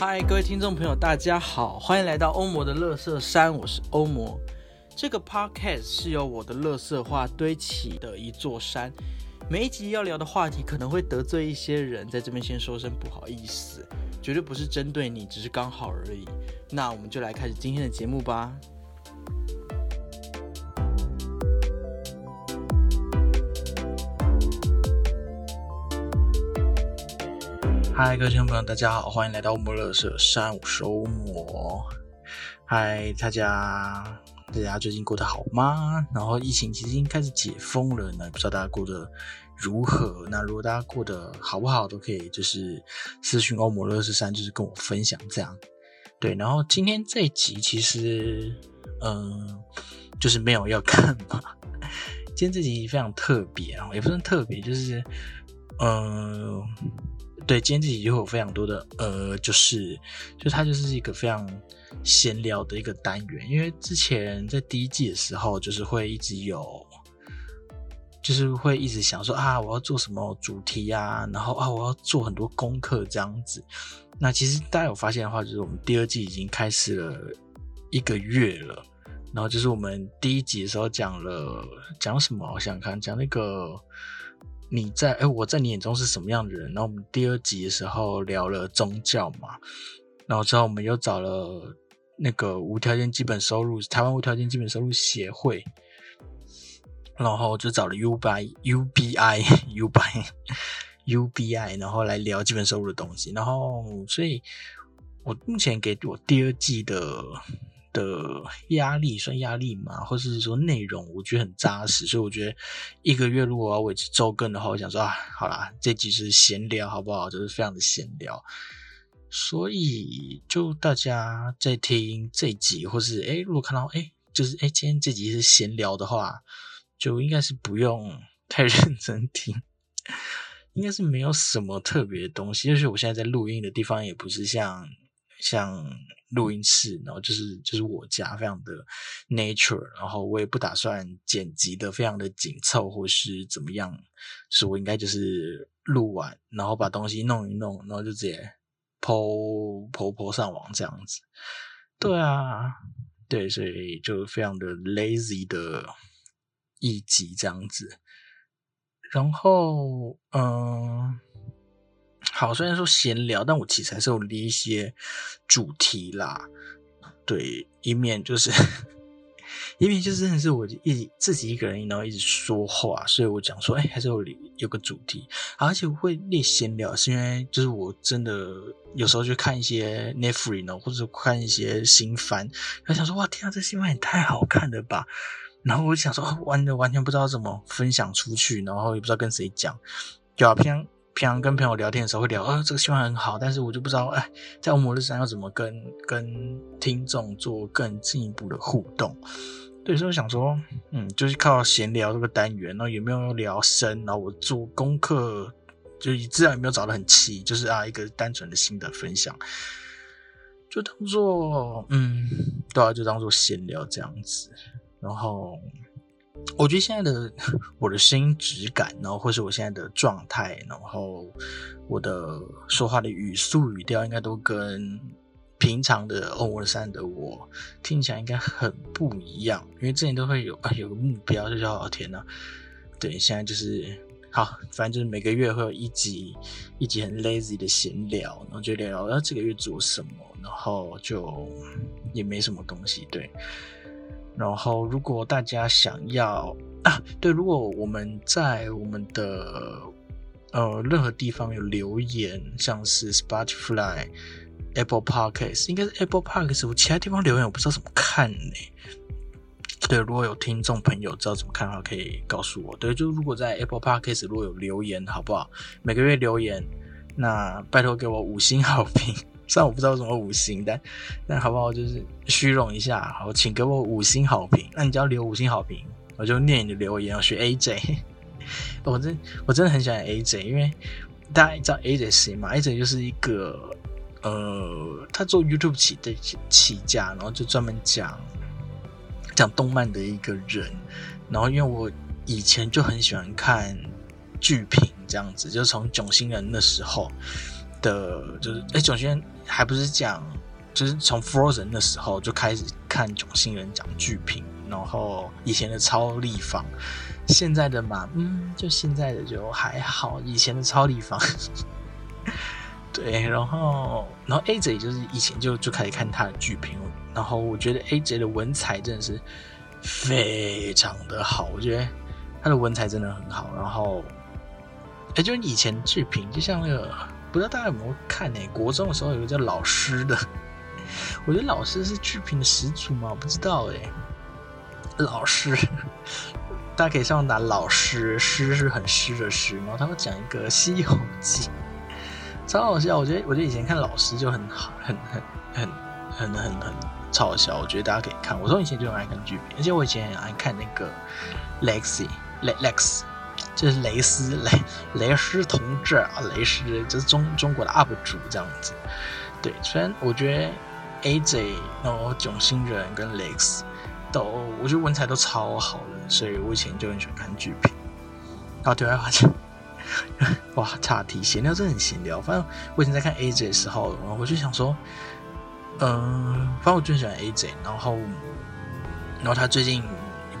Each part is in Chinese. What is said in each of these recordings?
嗨，各位听众朋友，大家好，欢迎来到欧魔的乐色山，我是欧魔。这个 podcast 是由我的乐色话堆起的一座山，每一集要聊的话题可能会得罪一些人，在这边先说声不好意思，绝对不是针对你，只是刚好而已。那我们就来开始今天的节目吧。嗨，各位听众朋友，大家好，欢迎来到欧魔乐社山，我是欧魔。嗨，大家，大家最近过得好吗？然后疫情其实已经开始解封了呢，不知道大家过得如何？那如果大家过得好不好，都可以就是私讯欧魔乐色山，就是跟我分享这样。对，然后今天这一集其实，嗯，就是没有要看嘛。今天这集非常特别啊，也不算特别，就是，嗯。对，今天这集就有非常多的呃，就是就它就是一个非常闲聊的一个单元，因为之前在第一季的时候，就是会一直有，就是会一直想说啊，我要做什么主题啊，然后啊，我要做很多功课这样子。那其实大家有发现的话，就是我们第二季已经开始了一个月了，然后就是我们第一集的时候讲了讲什么，我想想看，讲那个。你在哎，我在你眼中是什么样的人？然后我们第二集的时候聊了宗教嘛，然后之后我们又找了那个无条件基本收入台湾无条件基本收入协会，然后就找了 UBI U B I U B I U B I，然后来聊基本收入的东西。然后，所以我目前给我第二季的。的压力算压力嘛，或是说内容，我觉得很扎实，所以我觉得一个月如果要维持周更的话，我想说啊，好啦，这集是闲聊，好不好？就是非常的闲聊，所以就大家在听这集，或是哎，如果看到哎，就是哎，今天这集是闲聊的话，就应该是不用 太认真听，应该是没有什么特别的东西，就是我现在在录音的地方也不是像像。录音室，然后就是就是我家，非常的 nature，然后我也不打算剪辑的非常的紧凑或是怎么样，所以我应该就是录完，然后把东西弄一弄，然后就直接抛抛抛上网这样子。对啊，对，所以就非常的 lazy 的一集这样子。然后，嗯。好，虽然说闲聊，但我其实还是有列一些主题啦。对，一面就是，一面就是真的是我一自己一个人，然后一直说话，所以我讲说，哎，还是有有个主题，而且我会列闲聊，是因为就是我真的有时候去看一些 Netflix 呢，或者看一些新番，然后想说，哇，天啊，这新番也太好看了吧！然后我想说，完的完全不知道怎么分享出去，然后也不知道跟谁讲，就好像。平常跟朋友聊天的时候会聊，啊，这个新闻很好，但是我就不知道，哎，在欧摩日山要怎么跟跟听众做更进一步的互动。对，所以我想说，嗯，就是靠闲聊这个单元，然后有没有聊深，然后我做功课，就资料有没有找得很齐，就是啊，一个单纯的心得分享，就当做，嗯，对啊，就当做闲聊这样子，然后。我觉得现在的我的声音质感，然后或是我现在的状态，然后我的说话的语速语调，应该都跟平常的欧文山的我听起来应该很不一样。因为之前都会有有个目标，就叫天呐，对，现在就是好，反正就是每个月会有一集一集很 lazy 的闲聊，然后就聊要这个月做什么，然后就也没什么东西，对。然后，如果大家想要啊，对，如果我们在我们的呃任何地方有留言，像是 Spotify、Apple Podcast，应该是 Apple Podcast，我其他地方留言我不知道怎么看呢。对，如果有听众朋友知道怎么看的话，可以告诉我。对，就如果在 Apple Podcast 如果有留言，好不好？每个月留言，那拜托给我五星好评。虽然我不知道什么五星，但但好不好？就是虚荣一下，好，请给我五星好评。那你只要留五星好评，我就念你的留言。我学 AJ，我真我真的很喜欢 AJ，因为大家知道 AJ 谁吗？AJ 就是一个呃，他做 YouTube 起的起家，然后就专门讲讲动漫的一个人。然后因为我以前就很喜欢看剧评这样子，就是从囧星人那时候。的，就是哎，囧星人还不是讲，就是从 Frozen 的时候就开始看囧星人讲剧评，然后以前的超立方，现在的嘛，嗯，就现在的就还好，以前的超立方，对，然后然后 AJ 就是以前就就开始看他的剧评，然后我觉得 AJ 的文采真的是非常的好，我觉得他的文采真的很好，然后。哎，就以前剧评，就像那个，不知道大家有没有看呢？国中的时候有个叫老师的，我觉得老师是剧评的始祖嘛，不知道哎。老师，大家可以上网打老师，诗是很诗的诗，然后他会讲一个《西游记》，超好笑。我觉得，我觉得以前看老师就很好，很很很很很很超好笑。我觉得大家可以看，我从以前就很爱看剧评，而且我以前很爱看那个 Lexi，Lex。这是雷斯雷雷斯同志啊，雷斯就是中中国的 UP 主这样子。对，虽然我觉得 AJ 然后囧星人跟雷斯都，我觉得文采都超好的，所以我以前就很喜欢看剧评。然后对外发现，哇，岔题闲聊真的很闲聊。反正我以前在看 AJ 的时候，我就想说，嗯，反正我最喜欢 AJ，然后然后他最近。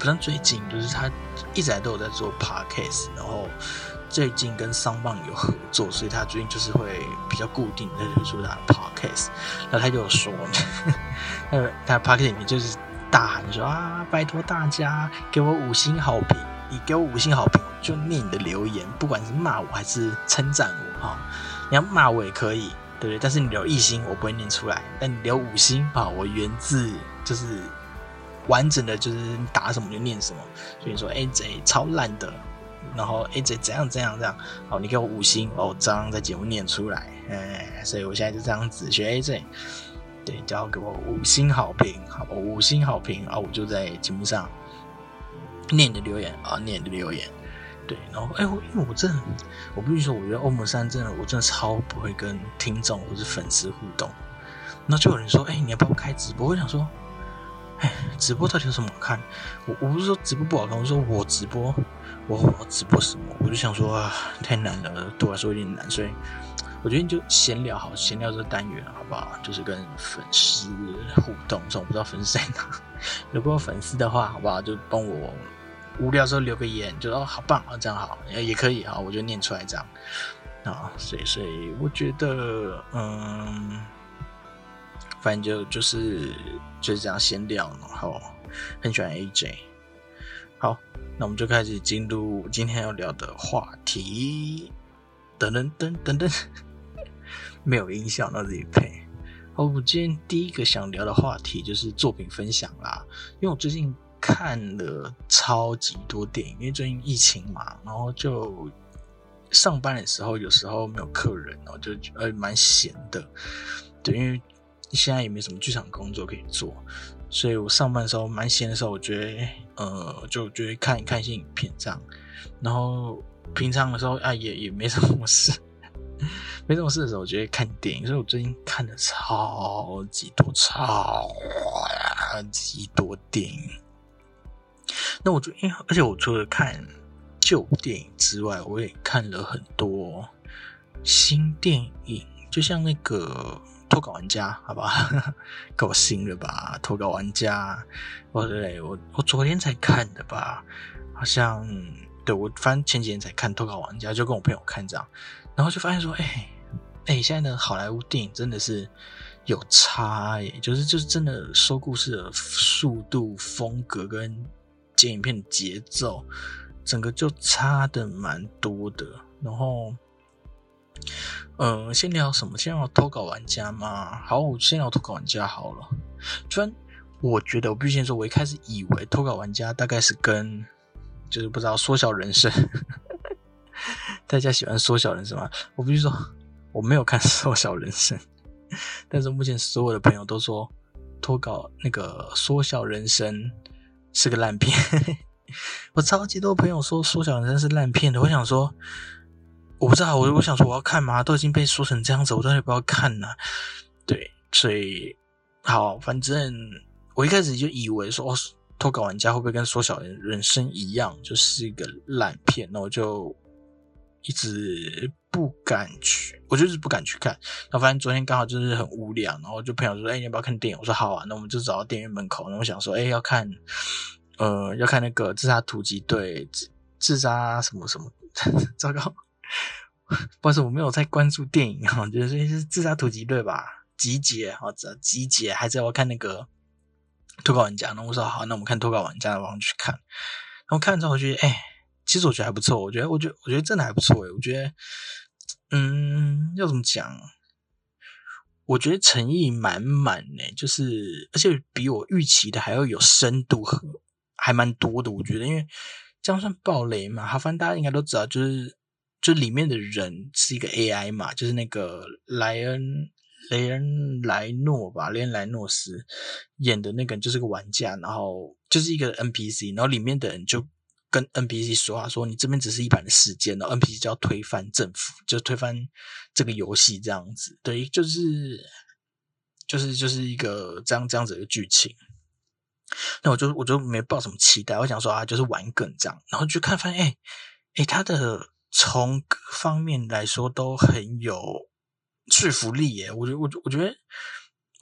可能最近，就是他一直都有在做 podcast，然后最近跟桑棒有合作，所以他最近就是会比较固定的推出他的 podcast。然后他就有说，呃，他 podcast 里面就是大喊说啊，拜托大家给我五星好评，你给我五星好评，我就念你的留言，不管是骂我还是称赞我哈，你要骂我也可以，对不对？但是你留一星我不会念出来，但你留五星啊，我源自就是。完整的就是打什么就念什么，所以说 AJ 超烂的，然后 AJ 怎样怎样这样，好，你给我五星哦，这样在节目念出来，哎，所以我现在就这样子学 AJ，对，就要给我五星好评，好吧，五星好评啊，我就在节目上念你的留言啊，念你的留言，对，然后哎，我因为我真的，我必须说，我觉得欧姆山真的，我真的超不会跟听众或是粉丝互动，那就有人说，哎，你要不要开直播？我想说。哎，直播到底有什么好看？我我不是说直播不好看，我说我直播，我我直播什么？我就想说啊，太难了，对我来说有点难，所以我决定就闲聊好，闲聊这个单元好不好？就是跟粉丝互动，这种不知道粉丝在哪。如果有粉丝的话，好不好？就帮我无聊时候留个言，就说好棒啊，这样好，也可以啊，我就念出来这样啊。所以所以我觉得，嗯。反正就就是就是这样闲聊，然后很喜欢 AJ。好，那我们就开始进入今天要聊的话题。噔噔噔噔噔，没有音效，那自己配。好，我今天第一个想聊的话题就是作品分享啦。因为我最近看了超级多电影，因为最近疫情嘛，然后就上班的时候有时候没有客人，然后就呃蛮闲的。对，因为现在也没什么剧场工作可以做，所以我上班的时候蛮闲的时候，我觉得呃，就觉得看一看一些影片这样。然后平常的时候啊，也也没什么事，没什么事的时候，我觉得看电影。所以我最近看了超级多、超级多电影。那我就因，而且我除了看旧电影之外，我也看了很多新电影，就像那个。投稿玩家，好吧，够新了吧？投稿玩家，我对我我昨天才看的吧？好像对我反正前几天才看投稿玩家，就跟我朋友看这样，然后就发现说，哎哎，现在的好莱坞电影真的是有差耶，就是就是真的说故事的速度、风格跟剪影片的节奏，整个就差的蛮多的，然后。嗯，先聊什么？先聊投稿玩家吗？好，我先聊投稿玩家好了。虽然我觉得，我必须先说，我一开始以为投稿玩家大概是跟，就是不知道缩小人生，大家喜欢缩小人生吗？我必须说，我没有看 缩小人生，但是目前所有的朋友都说投稿那个缩小人生是个烂片。我超级多朋友说缩小人生是烂片的，我想说。我不知道，我我想说我要看吗？都已经被说成这样子，我到底要不要看呢？对，所以好，反正我一开始就以为说，哦，投稿玩家会不会跟缩小人人生一样，就是一个烂片？那我就一直不敢去，我就是不敢去看。然后反正昨天刚好就是很无聊，然后就朋友说：“哎，你要不要看电影？”我说：“好啊。”那我们就走到电影院门口，然后我想说：“哎，要看，呃，要看那个自杀突击队，自杀什么什么。”糟糕，不好意思，我没有在关注电影哈，就是是自杀突击队吧？集结或者集结，还是要看那个脱稿玩家？那我说好，那我们看脱稿玩家，我们去看。然后看之后，我觉得，哎。其实我觉得还不错，我觉得，我觉得，我觉得真的还不错诶。我觉得，嗯，要怎么讲？我觉得诚意满满呢，就是而且比我预期的还要有深度和还蛮多的。我觉得，因为这样算暴雷嘛？好，反正大家应该都知道，就是就里面的人是一个 AI 嘛，就是那个莱恩雷恩莱诺吧，雷恩莱诺斯演的那个就是个玩家，然后就是一个 NPC，然后里面的人就。跟 NPC 说话，说你这边只是一盘的事件，然后 NPC 就要推翻政府，就推翻这个游戏这样子，对，就是就是就是一个这样这样子的剧情。那我就我就没抱什么期待，我想说啊，就是玩梗这样，然后去看发现，哎哎，他的从各方面来说都很有说服力耶，我觉得我我觉得。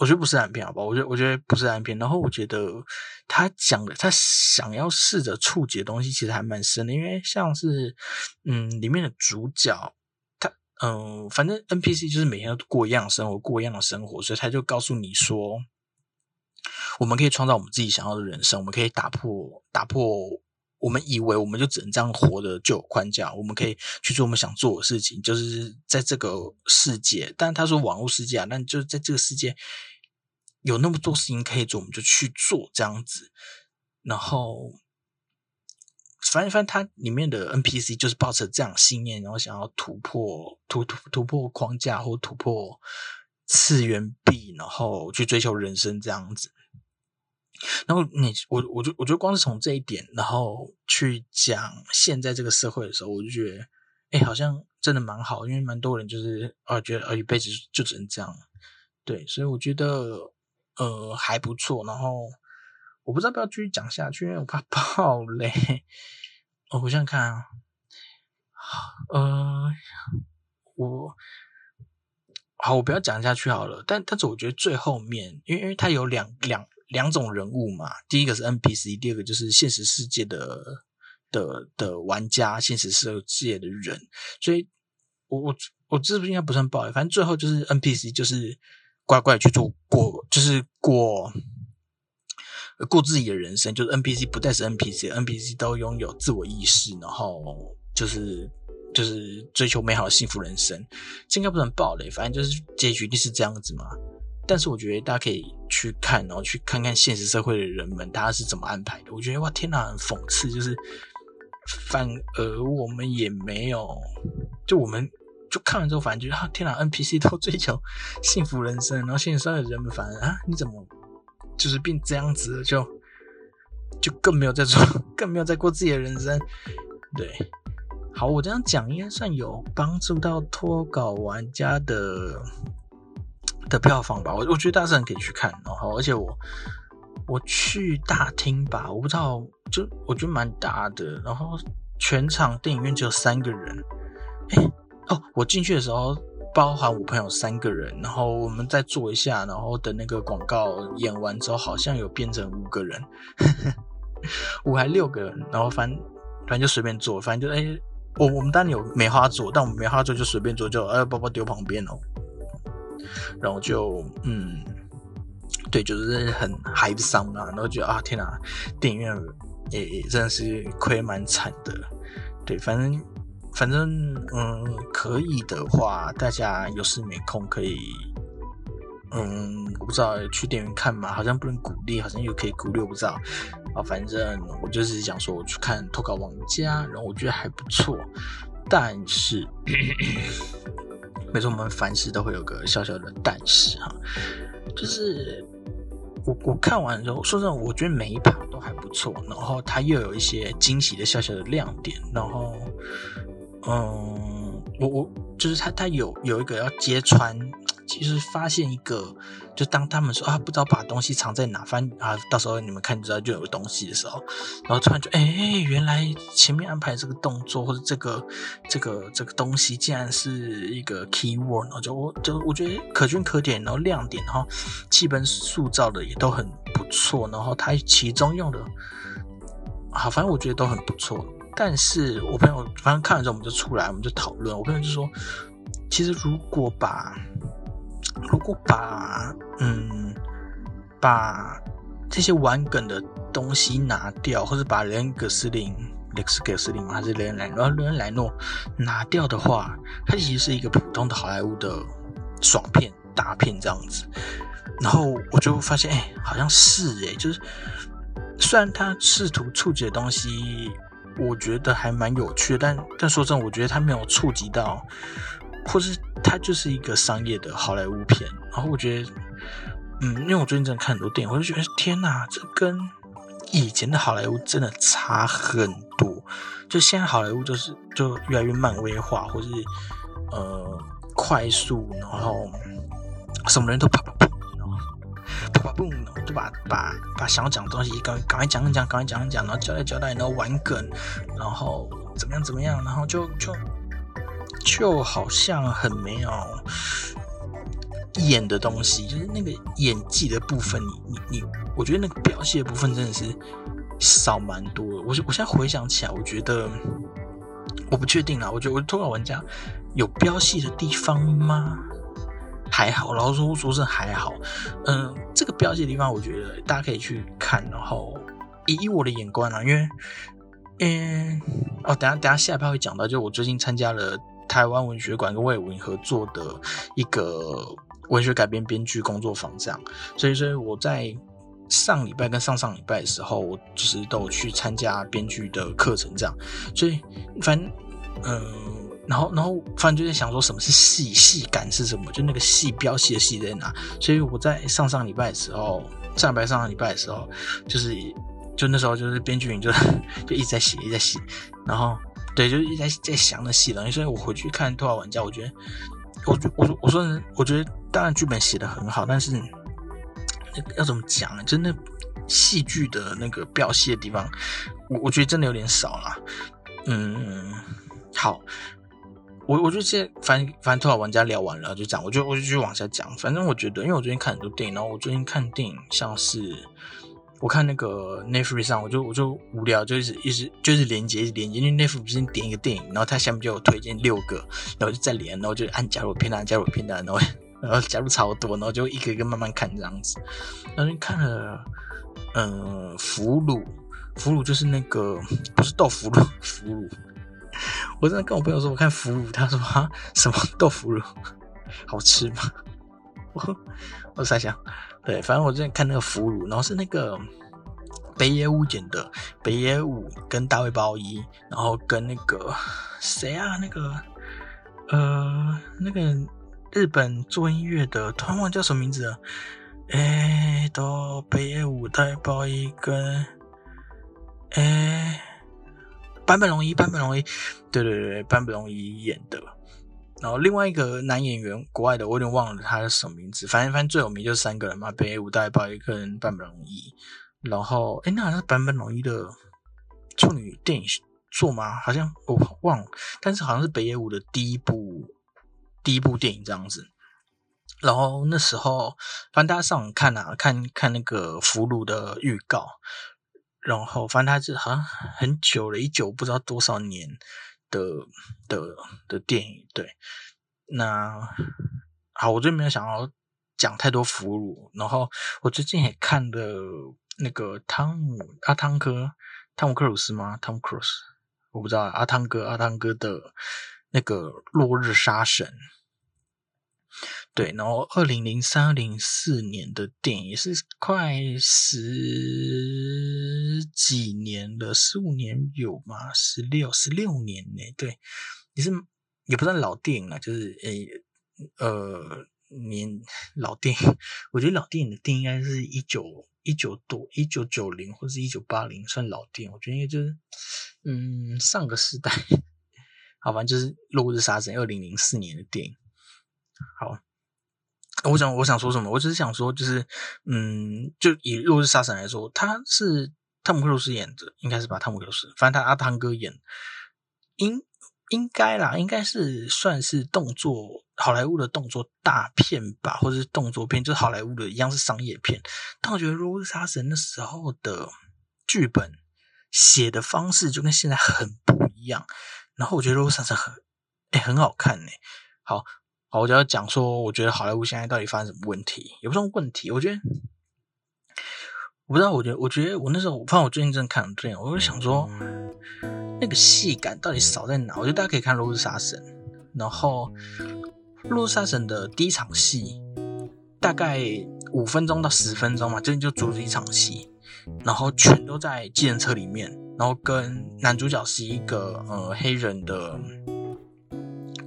我觉得不是烂片，好吧？我觉得我觉得不是烂片。然后我觉得他讲的，他想要试着触及的东西，其实还蛮深的。因为像是，嗯，里面的主角，他，嗯，反正 NPC 就是每天都过一样的生活，过一样的生活，所以他就告诉你说，我们可以创造我们自己想要的人生，我们可以打破打破我们以为我们就只能这样活的就有框架，我们可以去做我们想做的事情，就是在这个世界。但他说网络世界啊，但就是在这个世界。有那么多事情可以做，我们就去做这样子。然后，反正反正它里面的 NPC 就是抱着这样信念，然后想要突破突突突破框架或突破次元壁，然后去追求人生这样子。然后你我我就我觉得光是从这一点，然后去讲现在这个社会的时候，我就觉得，哎，好像真的蛮好，因为蛮多人就是啊，觉得啊一辈子就只能这样。对，所以我觉得。呃，还不错。然后我不知道要不要继续讲下去，因为我怕 爆雷。我想想看啊，呃，我好，我不要讲下去好了。但但是我觉得最后面，因为因为它有两两两种人物嘛，第一个是 NPC，第二个就是现实世界的的的玩家，现实世界的人。所以，我我我这不应该不算爆雷，反正最后就是 NPC 就是。乖乖去做过，就是过过自己的人生。就是 NPC 不再是 NPC，NPC 都拥有自我意识，然后就是就是追求美好的幸福人生。这应该不能暴雷，反正就是结局就是这样子嘛。但是我觉得大家可以去看，然后去看看现实社会的人们，大家是怎么安排的。我觉得哇，天哪，很讽刺，就是反而我们也没有，就我们。就看完之后，反正觉得啊，天哪！NPC 都追求幸福人生，然后现实社会的人们反而啊，你怎么就是变这样子？就就更没有在做，更没有在过自己的人生。对，好，我这样讲应该算有帮助到脱稿玩家的的票房吧？我我觉得大家可以去看，然后而且我我去大厅吧，我不知道，就我觉得蛮大的，然后全场电影院只有三个人，哎。哦，我进去的时候包含我朋友三个人，然后我们再坐一下，然后等那个广告演完之后，好像有变成五个人，五还六个人，然后反正反正就随便坐，反正就哎，我我们当然有梅花座，但我们梅花座就随便坐，就哎包包丢旁边哦，然后就嗯，对，就是很嗨伤啊，然后觉得啊天哪，电影院也也真的是亏蛮惨的，对，反正。反正嗯，可以的话，大家有事没空可以，嗯，我不知道去电影院看嘛，好像不能鼓励，好像又可以鼓励，我不知道啊。反正我就是想说，我去看《投稿王家》，然后我觉得还不错。但是，每次我们凡事都会有个小小的但是哈，就是我我看完之后，说真的，我觉得每一盘都还不错，然后它又有一些惊喜的小小的亮点，然后。嗯，我我就是它它有有一个要揭穿其实发现一个，就当他们说啊不知道把东西藏在哪，翻啊到时候你们看知道就有东西的时候，然后突然就哎原来前面安排这个动作或者这个这个这个东西竟然是一个 key word，然后就我就我觉得可圈可点，然后亮点，然后气氛塑造的也都很不错，然后它其中用的，好反正我觉得都很不错。但是我朋友反正看完之后我们就出来，我们就讨论，我朋友就说，其实如果把如果把嗯把这些玩梗的东西拿掉，或者把雷恩·葛斯林、雷克斯·葛斯林还是雷恩·莱诺、雷恩·莱诺拿掉的话，它其实是一个普通的好莱坞的爽片大片这样子。然后我就发现，哎，好像是哎，就是虽然他试图触及的东西，我觉得还蛮有趣的，但但说真的，我觉得他没有触及到。或是它就是一个商业的好莱坞片，然后我觉得，嗯，因为我最近真的看很多电影，我就觉得天哪，这跟以前的好莱坞真的差很多。就现在好莱坞就是就越来越漫威化，或是呃快速，然后什么人都啪啪砰，然后啪啪砰，然后就把把把想要讲的东西赶赶快讲一讲，赶快讲一讲，然后交代交代，然后玩梗，然后怎么样怎么样，然后就就。就好像很没有演的东西，就是那个演技的部分，你你你，我觉得那个表现的部分真的是少蛮多的。我我现在回想起来，我觉得我不确定啦。我觉得我头脑玩家有飙戏的地方吗？还好，然后说说是还好。嗯，这个标戏的地方，我觉得大家可以去看。然后以我的眼光啊，因为嗯哦，等下等下下一趴会讲到，就我最近参加了。台湾文学馆跟魏武营合作的一个文学改编编剧工作坊，这样，所以，所以我在上礼拜跟上上礼拜的时候，我就是都有去参加编剧的课程，这样，所以，反正，嗯，然后，然后，反正就在想说，什么是戏？戏感是什么？就那个戏标戏的戏在哪？所以我在上上礼拜的时候，上礼拜上上礼拜的时候，就是，就那时候就是编剧营就 就一直在写，一直在写，然后。对，就是一直在在想那戏了，所以我回去看《头号玩家》，我觉得，我我我说，我觉得当然剧本写的很好，但是要怎么讲呢？真的戏剧的那个表戏的地方，我我觉得真的有点少了。嗯，好，我我就先反正反正《头号玩家》聊完了就讲，我就我就继续往下讲。反正我觉得，因为我最近看很多电影，然后我最近看电影像是。我看那个 Netflix 上，我就我就无聊，就一直一直就是连接，连接。因为 Netflix 不是点一个电影，然后它下面就有推荐六个，然后就再连，然后就按加入片段，加入片段，然后然后加入超多，然后就一个一个慢慢看这样子。然后就看了，嗯，俘虏，俘虏就是那个不是豆腐乳，俘虏。我真的跟我朋友说，我看俘虏，他说啊，什么豆腐乳，好吃吗？我我在想。对，反正我之前看那个俘虏，然后是那个北野武剪的，北野武跟大卫鲍伊，然后跟那个谁啊，那个呃，那个日本做音乐的，突然忘叫什么名字了？哎，都北野武、大卫鲍伊跟哎坂本龙一，坂本龙一，对对对，坂本龙一演的。然后另外一个男演员，国外的，我有点忘了他是什么名字。反正反正最有名就是三个人嘛，北野武、大包一个人版本龙一。然后，哎，那好像是版本龙一的处女电影作吗？好像我忘了，但是好像是北野武的第一部第一部电影这样子。然后那时候，反正大家上网看啊，看看那个俘虏的预告。然后，反正他是好像很久了，一久不知道多少年。的的的电影，对，那好，我最近没有想要讲太多俘虏，然后我最近也看了那个汤姆阿汤哥汤姆克鲁斯吗？汤姆克鲁斯，我不知道阿汤哥阿汤哥的那个落日杀神。对，然后二零零三、零四年的电影也是快十几年了，十五年有吗？十六、十六年呢？对，也是也不算老电影了，就是诶呃年老电影。我觉得老电影的电影应该是一九一九多一九九零或者一九八零算老电影。我觉得应该就是嗯上个时代，好，反正就是《落日杀神》二零零四年的电影。好。我想我想说什么？我只是想说，就是嗯，就以《落日杀神》来说，它是汤姆克鲁斯演的，应该是把汤姆克鲁斯，反正他阿汤哥演，应应该啦，应该是算是动作好莱坞的动作大片吧，或者是动作片，就是好莱坞的一样是商业片。但我觉得《落日杀神》那时候的剧本写的方式就跟现在很不一样，然后我觉得《落日杀神》很哎很好看呢。好。好，我就要讲说，我觉得好莱坞现在到底发生什么问题？也不是问题，我觉得我不知道。我觉得，我觉得我那时候，反正我最近正看这样，我就想说，那个戏感到底少在哪？我觉得大家可以看《落日杀神》，然后《落日杀神》的第一场戏大概五分钟到十分钟嘛，这就主一场戏，然后全都在计程车里面，然后跟男主角是一个呃黑人的。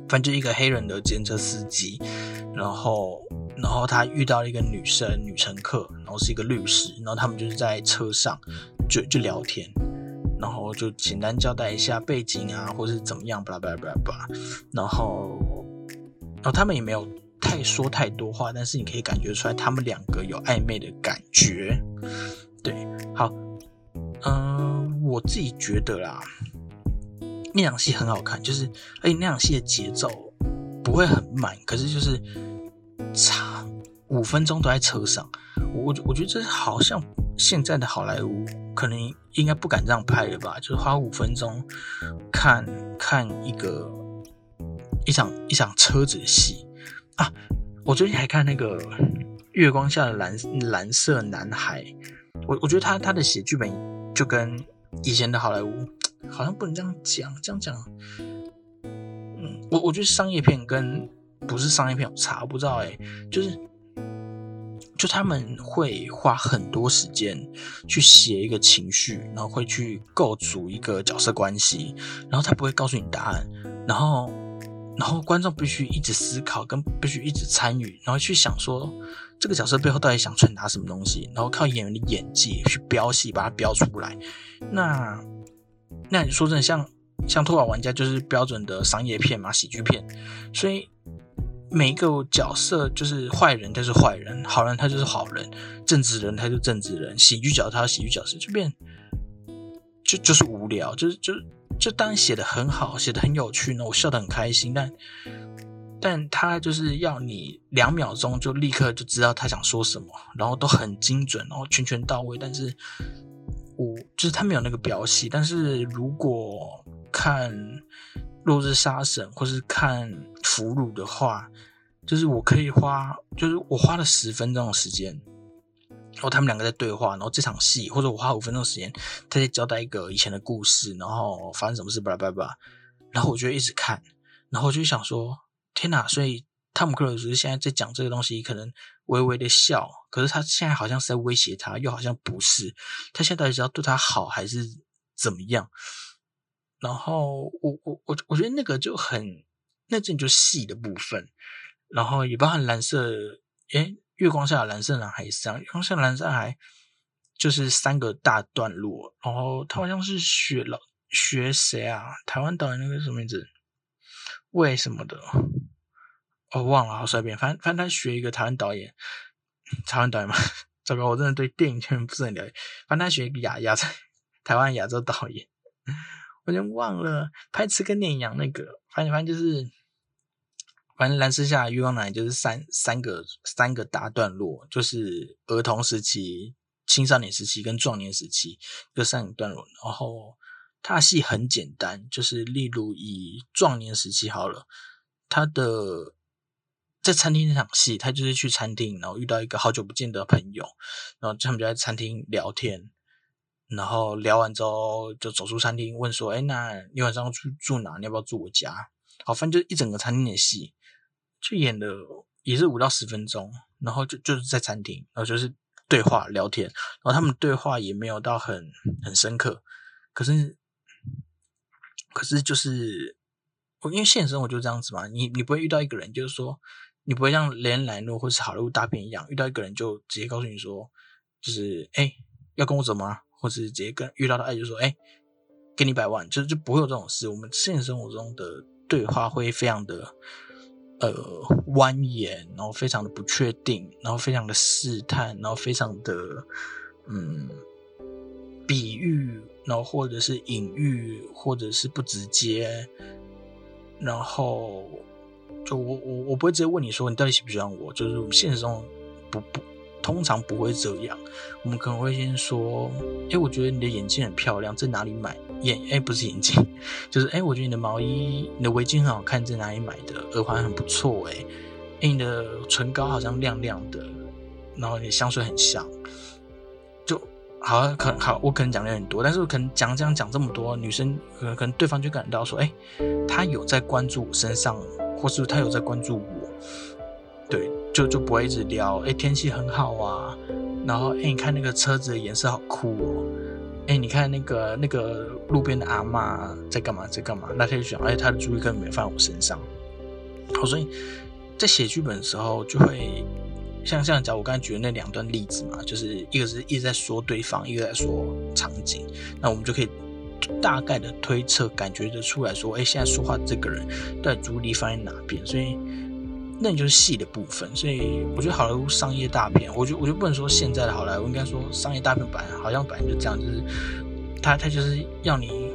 反正就一个黑人的检车司机，然后，然后他遇到了一个女生女乘客，然后是一个律师，然后他们就是在车上就就聊天，然后就简单交代一下背景啊，或是怎么样，巴拉巴拉巴拉巴拉，然后，然后他们也没有太说太多话，但是你可以感觉出来他们两个有暧昧的感觉，对，好，嗯，我自己觉得啦。那场戏很好看，就是而且那场戏的节奏不会很慢，可是就是差五分钟都在车上。我我觉得这好像现在的好莱坞可能应该不敢这样拍了吧？就是花五分钟看看一个一场一场车子的戏啊！我最近还看那个《月光下的蓝蓝色男孩》，我我觉得他他的写剧本就跟以前的好莱坞。好像不能这样讲，这样讲，我我觉得商业片跟不是商业片有差，我不知道哎，就是，就他们会花很多时间去写一个情绪，然后会去构筑一个角色关系，然后他不会告诉你答案，然后，然后观众必须一直思考，跟必须一直参与，然后去想说这个角色背后到底想传达什么东西，然后靠演员的演技去飙戏，把它飙出来，那。那你说真的，像像《托管玩家》就是标准的商业片嘛，喜剧片，所以每一个角色就是坏人，他是坏人；好人他就是好人；正直人他就正直人；喜剧角色他喜剧角色，就变就就是无聊，就是就就当然写的很好，写的很有趣呢，我笑得很开心，但但他就是要你两秒钟就立刻就知道他想说什么，然后都很精准，然后全全到位，但是。我就是他没有那个表戏，但是如果看《落日杀神》或是看《俘虏》的话，就是我可以花，就是我花了十分钟的时间，然后他们两个在对话，然后这场戏，或者我花五分钟时间，他在交代一个以前的故事，然后发生什么事，巴拉巴拉，然后我就一直看，然后我就想说，天哪！所以汤姆克鲁斯现在在讲这个东西，可能。微微的笑，可是他现在好像是在威胁他，又好像不是。他现在到底是要对他好还是怎么样？然后我我我我觉得那个就很，那阵就细的部分，然后也包含蓝色，诶，月光下的蓝色男孩是这样，月光下的蓝色男孩就是三个大段落，然后他好像是学了学谁啊？台湾导演那个什么名字？为什么的？我忘了，好随便，反正反正他学一个台湾导演，台湾导演嘛，糟糕，我真的对电影圈不是很了解。反正他学一个亚亚洲 台湾亚洲导演，我就忘了拍《吃跟念一样》那个，反正反正就是，反正蓝色下月光男就是三三个三个大段落，就是儿童时期、青少年时期跟壮年时期各三个段落。然后他的戏很简单，就是例如以壮年时期好了，他的。在餐厅那场戏，他就是去餐厅，然后遇到一个好久不见的朋友，然后他们就在餐厅聊天，然后聊完之后就走出餐厅，问说：“哎，那你晚上住住哪？你要不要住我家？”好，反正就一整个餐厅的戏，就演的也是五到十分钟，然后就就是在餐厅，然后就是对话聊天，然后他们对话也没有到很很深刻，可是可是就是我因为现实生活就这样子嘛，你你不会遇到一个人就是说。你不会像连兰诺或是好莱坞大片一样，遇到一个人就直接告诉你说，就是哎，要跟我走吗？或者直接跟遇到的爱就说，哎，给你百万，就就不会有这种事。我们现实生活中的对话会非常的呃蜿蜒，然后非常的不确定，然后非常的试探，然后非常的嗯比喻，然后或者是隐喻，或者是不直接，然后就我我我不会直接问你说你到底喜不喜欢我，就是我们现实中不不。通常不会这样，我们可能会先说：“哎，我觉得你的眼镜很漂亮，在哪里买？眼哎，不是眼镜，就是哎，我觉得你的毛衣、你的围巾很好看，在哪里买的？耳环很不错，哎，哎，你的唇膏好像亮亮的，然后你的香水很香，就好，可好，我可能讲的很多，但是我可能讲讲讲这么多，女生可能可能对方就感到说：哎，他有在关注我身上，或是他有在关注我。”对，就就不会一直聊。哎，天气很好啊，然后哎，你看那个车子的颜色好酷哦。哎，你看那个那个路边的阿妈在干嘛，在干嘛？那可以选。哎，他的注意力根本没放在我身上。好，所以在写剧本的时候，就会像像讲我刚才举的那两段例子嘛，就是一个是一直在说对方，一个在说场景。那我们就可以大概的推测，感觉得出来说，哎，现在说话这个人到底注意力放在哪边？所以。那你就是戏的部分，所以我觉得好莱坞商业大片，我觉我就不能说现在的好莱坞，应该说商业大片版好像本来就这样，就是他他就是要你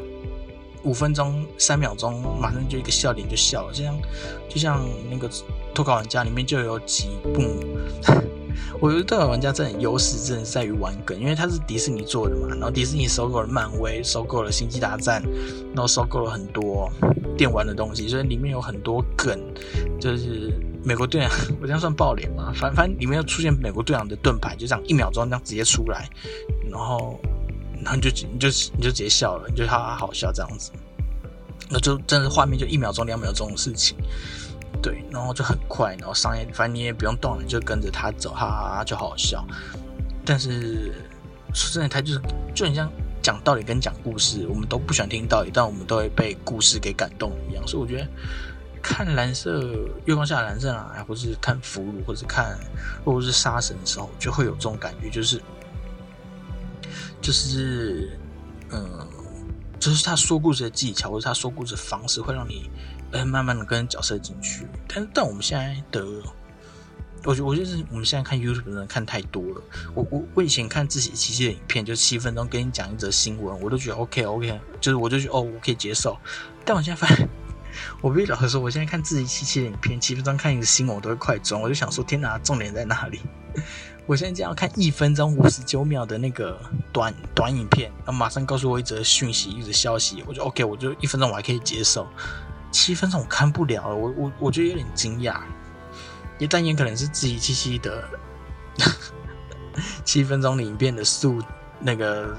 五分钟三秒钟，马上就一个笑点就笑了，就像就像那个脱稿玩家里面就有几部，我觉得脱稿玩家真的优势真的在于玩梗，因为它是迪士尼做的嘛，然后迪士尼收购了漫威，收购了星际大战，然后收购了很多电玩的东西，所以里面有很多梗，就是。美国队长，我这样算爆脸吗？反正反正里面又出现美国队长的盾牌，就这样一秒钟这样直接出来，然后，然后你就你就你就直接笑了，你就哈哈好笑这样子，那就真的画面就一秒钟两秒钟的事情，对，然后就很快，然后商业反正你也不用动，你就跟着他走，哈哈哈就好笑。但是说真的，他就是就很像讲道理跟讲故事，我们都不喜欢听道理，但我们都会被故事给感动一样，所以我觉得。看蓝色月光下的蓝色啊，或是看俘虏，或者看或者是杀神的时候，就会有这种感觉，就是就是嗯，就是他说故事的技巧，或者他说故事的方式，会让你呃慢慢的跟角色进去。但但我们现在的，我觉我就是我们现在看 YouTube 的人看太多了。我我我以前看自己七七的影片，就七分钟跟你讲一则新闻，我都觉得 OK OK，就是我就觉得哦，我可以接受。但我现在发现。我必须老实说，我现在看自己七七的影片，七分钟看一个新闻，我都会快转。我就想说，天哪，重点在哪里？我现在这样看一分钟五十九秒的那个短短影片，然后马上告诉我一则讯息，一则消息，我就 OK，我就一分钟我还可以接受，七分钟我看不了。我我我觉得有点惊讶，也但也可能是自己七七的七分钟影片的速那个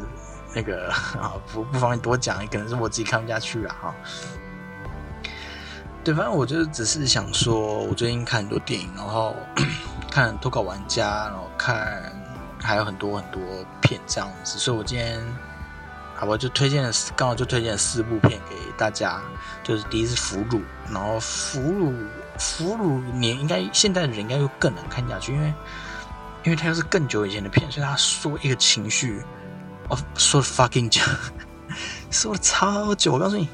那个啊，不不方便多讲，可能是我自己看不下去了哈。对，反正我就只是想说，我最近看很多电影，然后 看投稿玩家，然后看还有很多很多片这样子，所以我今天好吧，就推荐，刚好就推荐四部片给大家，就是第一是《俘虏》，然后《俘虏》《俘虏》你应该现在的人应该又更难看下去，因为因为它又是更久以前的片，所以他说一个情绪，哦，说的 fucking 久，说了超久，我告诉你。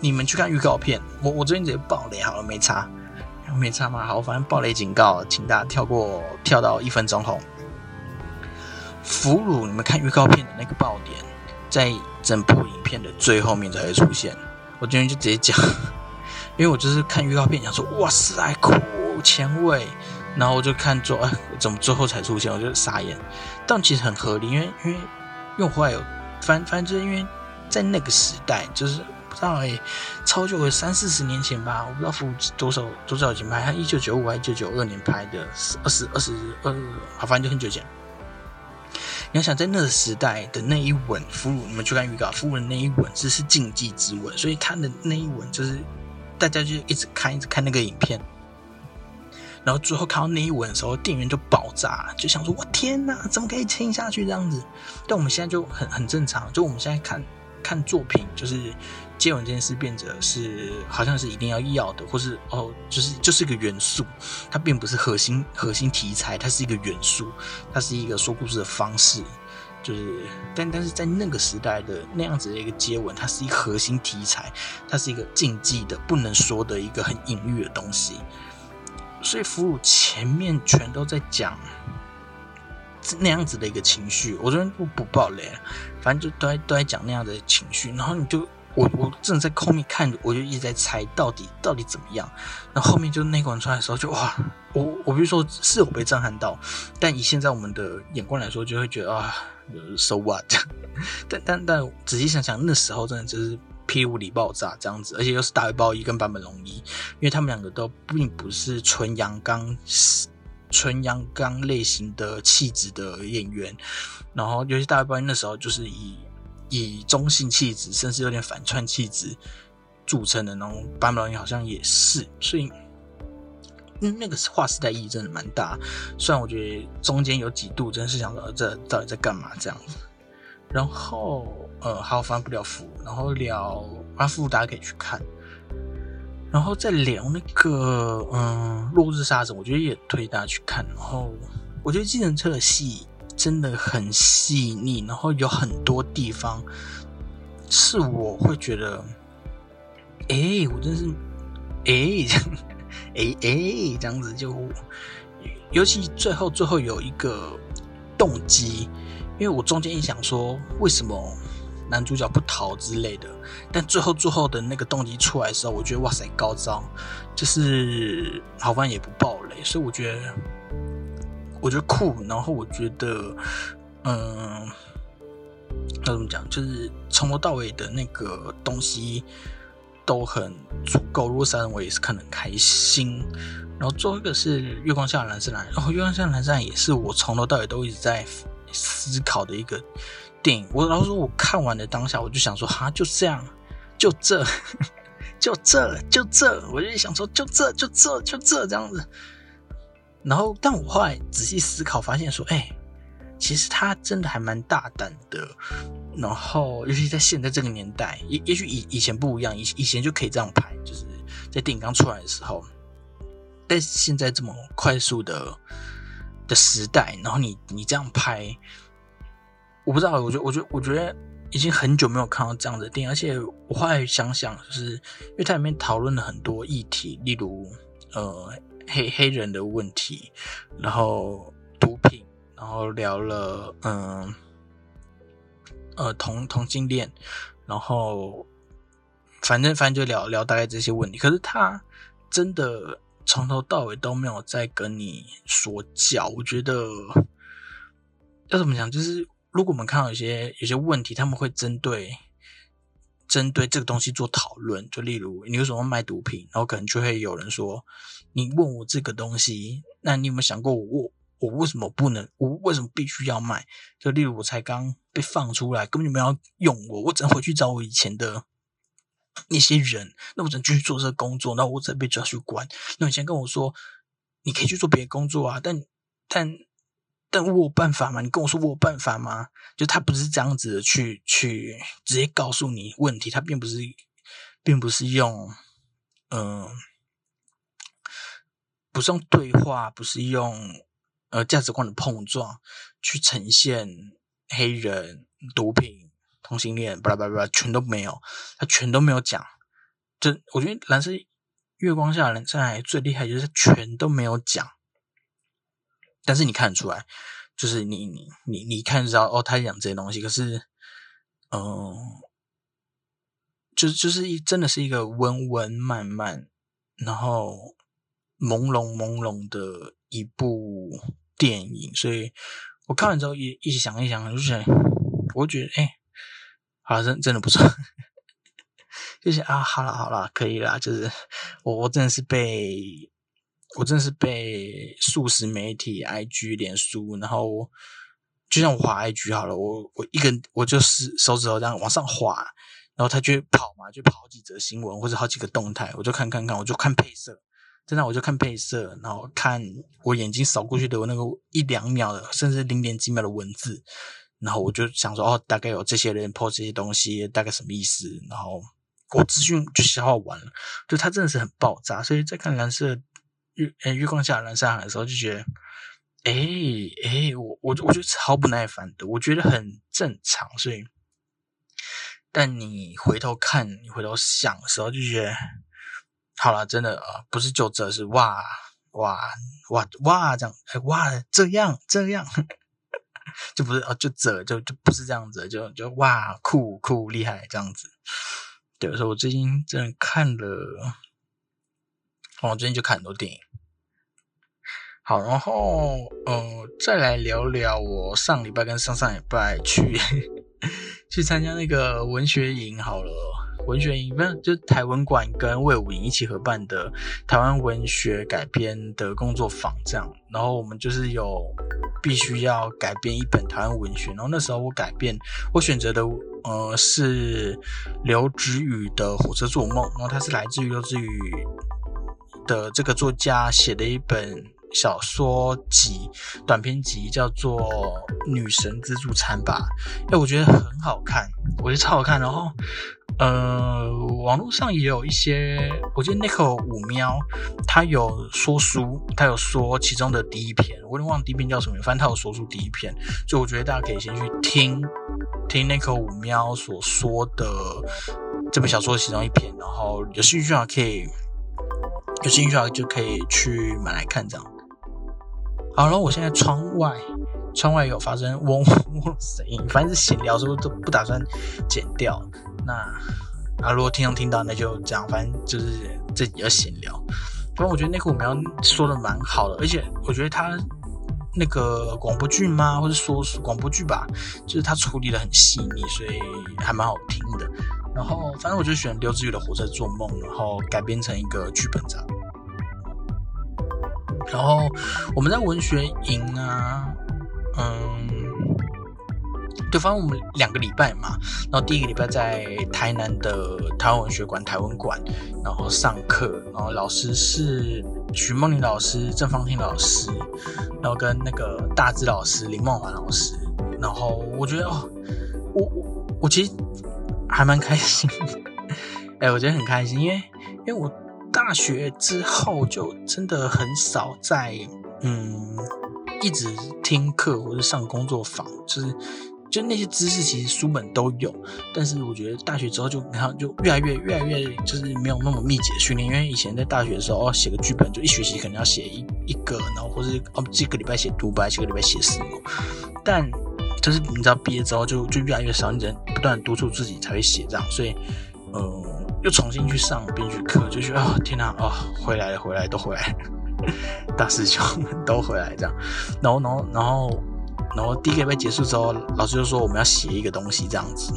你们去看预告片，我我最近直接爆雷好了，没差，没差嘛？好，反正爆雷警告，请大家跳过，跳到一分钟后。俘虏，你们看预告片的那个爆点，在整部影片的最后面才会出现。我今天就直接讲，因为我就是看预告片，想说哇塞，酷前卫，然后我就看做，哎，怎么最后才出现？我就傻眼。但其实很合理，因为因为用户有，反反正因为在那个时代，就是。不知道哎，超久，三四十年前吧，我不知道服多少多少钱拍，他一九九五还是一九九二年拍的，二十二十二，好，反正就很久前。你要想在那个时代的那一吻，俘虏，你们去看预告，俘虏的那一吻只是禁忌之吻，所以他的那一吻就是大家就一直看，一直看那个影片，然后最后看到那一吻的时候，电源就爆炸，就想说：我天哪，怎么可以亲下去这样子？但我们现在就很很正常，就我们现在看看作品，就是。接吻这件事变得是好像是一定要要的，或是哦，就是就是一个元素，它并不是核心核心题材，它是一个元素，它是一个说故事的方式，就是但但是在那个时代的那样子的一个接吻，它是一个核心题材，它是一个禁忌的不能说的一个很隐喻的东西，所以俘虏前面全都在讲那样子的一个情绪，我这边不不爆雷，反正就都在都在讲那样的情绪，然后你就我我正在后面看，我就一直在猜到底到底怎么样，然后面就那关出来的时候就哇，我我比如说是有被震撼到，但以现在我们的眼光来说，就会觉得啊，so what？但但但仔细想想，那时候真的就是霹雳爆炸这样子，而且又是大卫鲍伊跟坂本龙一，因为他们两个都并不是纯阳刚。纯阳刚类型的气质的演员，然后尤其大卫那时候就是以以中性气质，甚至有点反串气质著称的那种，版本好像也是，所以那个划时代意义真的蛮大。虽然我觉得中间有几度真是想说这到底在干嘛这样子，然后呃还有翻不了符，然后聊阿富大家可以去看。然后再聊那个，嗯，《落日杀神》，我觉得也推大家去看。然后我觉得计程车的戏真的很细腻，然后有很多地方是我会觉得，哎，我真是，哎，哎哎，这样子就，尤其最后最后有一个动机，因为我中间一想说，为什么？男主角不逃之类的，但最后最后的那个动机出来的时候，我觉得哇塞高招，就是好像也不爆雷，所以我觉得我觉得酷，然后我觉得嗯，要怎么讲，就是从头到尾的那个东西都很足够。如果三人我也是看得很开心，然后最后一个是月光下的蓝色蓝，然后月光下的蓝色蓝也是我从头到尾都一直在思考的一个。电影，我然后说，我看完的当下，我就想说，哈，就这样，就这，就这，就这，我就想说，就这，就这，就这这样子。然后，但我后来仔细思考，发现说，哎，其实他真的还蛮大胆的。然后，尤其在现在这个年代，也也许以以前不一样，以以前就可以这样拍，就是在电影刚出来的时候。但现在这么快速的的时代，然后你你这样拍。我不知道，我觉得，我觉得，我觉得已经很久没有看到这样的电影，而且我后来想想，就是因为它里面讨论了很多议题，例如呃黑黑人的问题，然后毒品，然后聊了嗯呃同同性恋，然后反正反正就聊聊大概这些问题。可是他真的从头到尾都没有在跟你说教，我觉得要怎么讲，就是。如果我们看到有些有些问题，他们会针对针对这个东西做讨论，就例如你为什么卖毒品，然后可能就会有人说，你问我这个东西，那你有没有想过我我为什么不能，我为什么必须要卖？就例如我才刚被放出来，根本就没有用我，我只能回去找我以前的那些人，那我只能继续做这个工作，那我只能被抓去关。那以前跟我说，你可以去做别的工作啊，但但。但我有办法吗？你跟我说我有办法吗？就他不是这样子的去去直接告诉你问题，他并不是，并不是用，嗯，不是用对话，不是用呃价值观的碰撞去呈现黑人、毒品、同性恋，巴拉巴拉巴拉，全都没有，他全都没有讲。就我觉得蓝色月光下蓝色海最厉害，就是全都没有讲。但是你看得出来，就是你你你你看知道哦，他讲这些东西，可是，嗯，就是就是一真的是一个温温慢慢，然后朦胧朦胧的一部电影，所以我看完之后也一起想一想，就是我觉得哎，好真真的不错，就是啊，好了好了，可以啦，就是我我真的是被。我真的是被数十媒体、IG、脸书，然后就像我滑 IG 好了，我我一个我就是手指头这样往上滑，然后它就跑嘛，就跑几则新闻或者好几个动态，我就看看看，我就看配色，真的我就看配色，然后看我眼睛扫过去的那个一两秒的，甚至零点几秒的文字，然后我就想说，哦，大概有这些人 po 这些东西，大概什么意思？然后我资讯就消耗完了，就它真的是很爆炸，所以再看蓝色。月，月光下蓝上海的时候就觉得，哎哎，我我我觉得超不耐烦的，我觉得很正常。所以，但你回头看，你回头想的时候，就觉得，好了，真的啊，不是就这是哇哇哇哇这样，哎哇这样这样，就不是哦，就这就就不是这样子，就就哇酷酷厉害这样子。对，所以我最近真的看了，我最近就看很多电影。好，然后呃，再来聊聊我上礼拜跟上上礼拜去 去参加那个文学营好了。文学营不是，就台文馆跟魏武营一起合办的台湾文学改编的工作坊，这样。然后我们就是有必须要改编一本台湾文学，然后那时候我改编，我选择的呃是刘知宇的《火车做梦》，然后它是来自于刘知宇的这个作家写的一本。小说集、短篇集叫做《女神自助餐》吧，哎，我觉得很好看，我觉得超好看。然后，呃，网络上也有一些，我记得那口五喵他有说书，他有说其中的第一篇，我有点忘第一篇叫什么，反正他有说书第一篇，所以我觉得大家可以先去听听那口五喵所说的这本小说其中一篇，然后有兴趣的话可以有兴趣的话就可以去买来看，这样。好了，我现在窗外，窗外有发生嗡嗡的声音，反正是闲聊，所以都不打算剪掉。那啊，如果听众听到，那就这样，反正就是这要闲聊。反正我觉得那个我们要说的蛮好的，而且我觉得他那个广播剧吗，或者说广播剧吧，就是他处理的很细腻，所以还蛮好听的。然后，反正我就选刘志宇的《火车做梦》，然后改编成一个剧本这样。然后我们在文学营啊，嗯，对，反正我们两个礼拜嘛。然后第一个礼拜在台南的台湾文学馆台湾馆，然后上课，然后老师是徐梦玲老师、郑方婷老师，然后跟那个大志老师林梦环老师。然后我觉得哦，我我我其实还蛮开心，哎，我觉得很开心，因为因为我。大学之后就真的很少在嗯一直听课或者上工作坊，就是就那些知识其实书本都有，但是我觉得大学之后就然后就越来越越来越就是没有那么密集的训练，因为以前在大学的时候哦写个剧本就一学期可能要写一一个，然后或者哦这个礼拜写独白，这个礼拜写什么，但就是你知道毕业之后就就越来越少，你人不断督促自己才会写这样，所以呃。又重新去上编剧课，就觉得啊，天哪，哦，回来了，回来都回来，大师兄都回来这样。然后，然后，然后，然后第一个礼拜结束之后，老师就说我们要写一个东西这样子。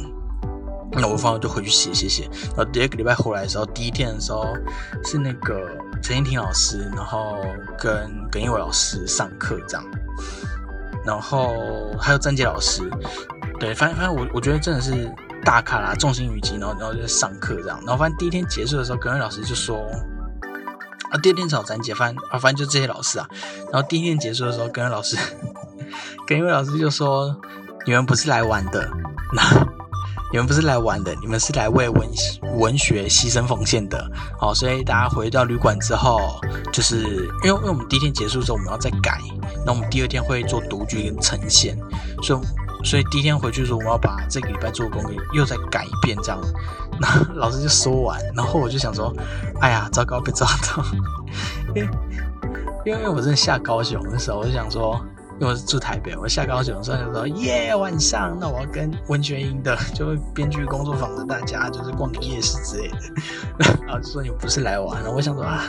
那我放学就回去写写写。然后第二个礼拜回来的时候，第一天的时候是那个陈英婷老师，然后跟耿一伟老师上课这样。然后还有张杰老师，对，反正反正我我觉得真的是。大咖啦，重心于集，然后然后就上课这样，然后反正第一天结束的时候，格瑞老师就说，啊，第二天找咱结，反正啊，反正就这些老师啊，然后第一天结束的时候，格瑞老师，格瑞老师就说，你们不是来玩的，那 你们不是来玩的，你们是来为文文学牺牲奉献的，好，所以大家回到旅馆之后，就是因为因为我们第一天结束之后，我们要再改，那我们第二天会做读剧跟呈现，所以。所以第一天回去的时候，我们要把这个礼拜做的功课又再改一遍，这样。那老师就说完，然后我就想说，哎呀，糟糕，被抓到。因为因为我真的下高雄的时候，我就想说。因为我是住台北，我下高雄，所以就说耶，晚上那我要跟文学营的，就编剧工作坊的大家，就是逛个夜市之类的。然后就说你不是来玩，然后我想说啊，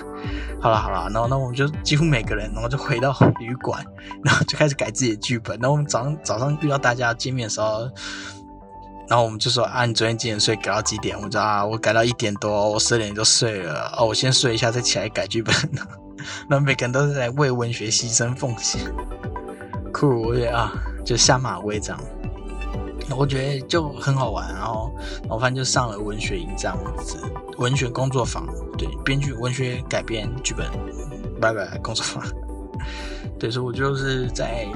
好了好了，然后那我们就几乎每个人，然后就回到旅馆，然后就开始改自己的剧本。然后我们早上早上遇到大家见面的时候，然后我们就说啊，你昨天几点睡？改到几点？我们说啊，我改到一点多，我十二点就睡了。哦，我先睡一下，再起来改剧本。那每个人都是在为文学牺牲奉献。酷，我觉得啊，就下马威这样，我觉得就很好玩。然后，然后反正就上了文学营这样子，文学工作坊，对，编剧文学改编剧本，拜拜工作坊。对，所以我就是在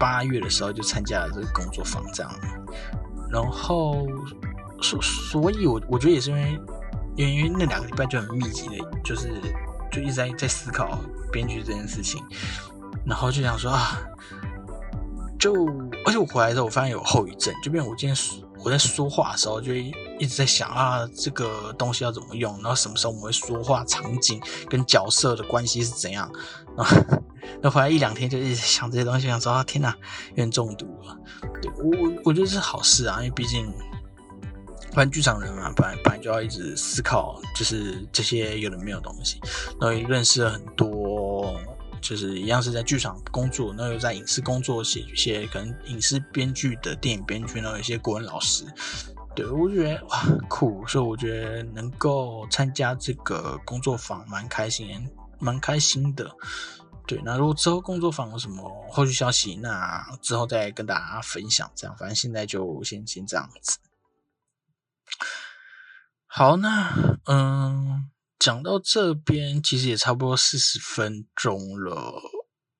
八月的时候就参加了这个工作坊这样。然后，所所以，我我觉得也是，因为因为那两个礼拜就很密集的，就是就一直在在思考编剧这件事情，然后就想说啊。就而且我回来之后，我发现有后遗症，就变我今天我在说话的时候，就一直在想啊，这个东西要怎么用，然后什么时候我们会说话，场景跟角色的关系是怎样啊？那回来一两天就一直想这些东西，想说啊，天哪，有点中毒了。对我，我觉得是好事啊，因为毕竟，反正剧场人嘛，本来本来就要一直思考，就是这些有的没有东西，然后也认识了很多。就是一样是在剧场工作，那又在影视工作写一些可能影视编剧的电影编剧，然后有一些国文老师，对我觉得哇酷，所以我觉得能够参加这个工作坊蛮开心，蛮开心的。对，那如果之后工作坊有什么后续消息，那之后再跟大家分享。这样，反正现在就先先这样子。好，那嗯。讲到这边，其实也差不多四十分钟了。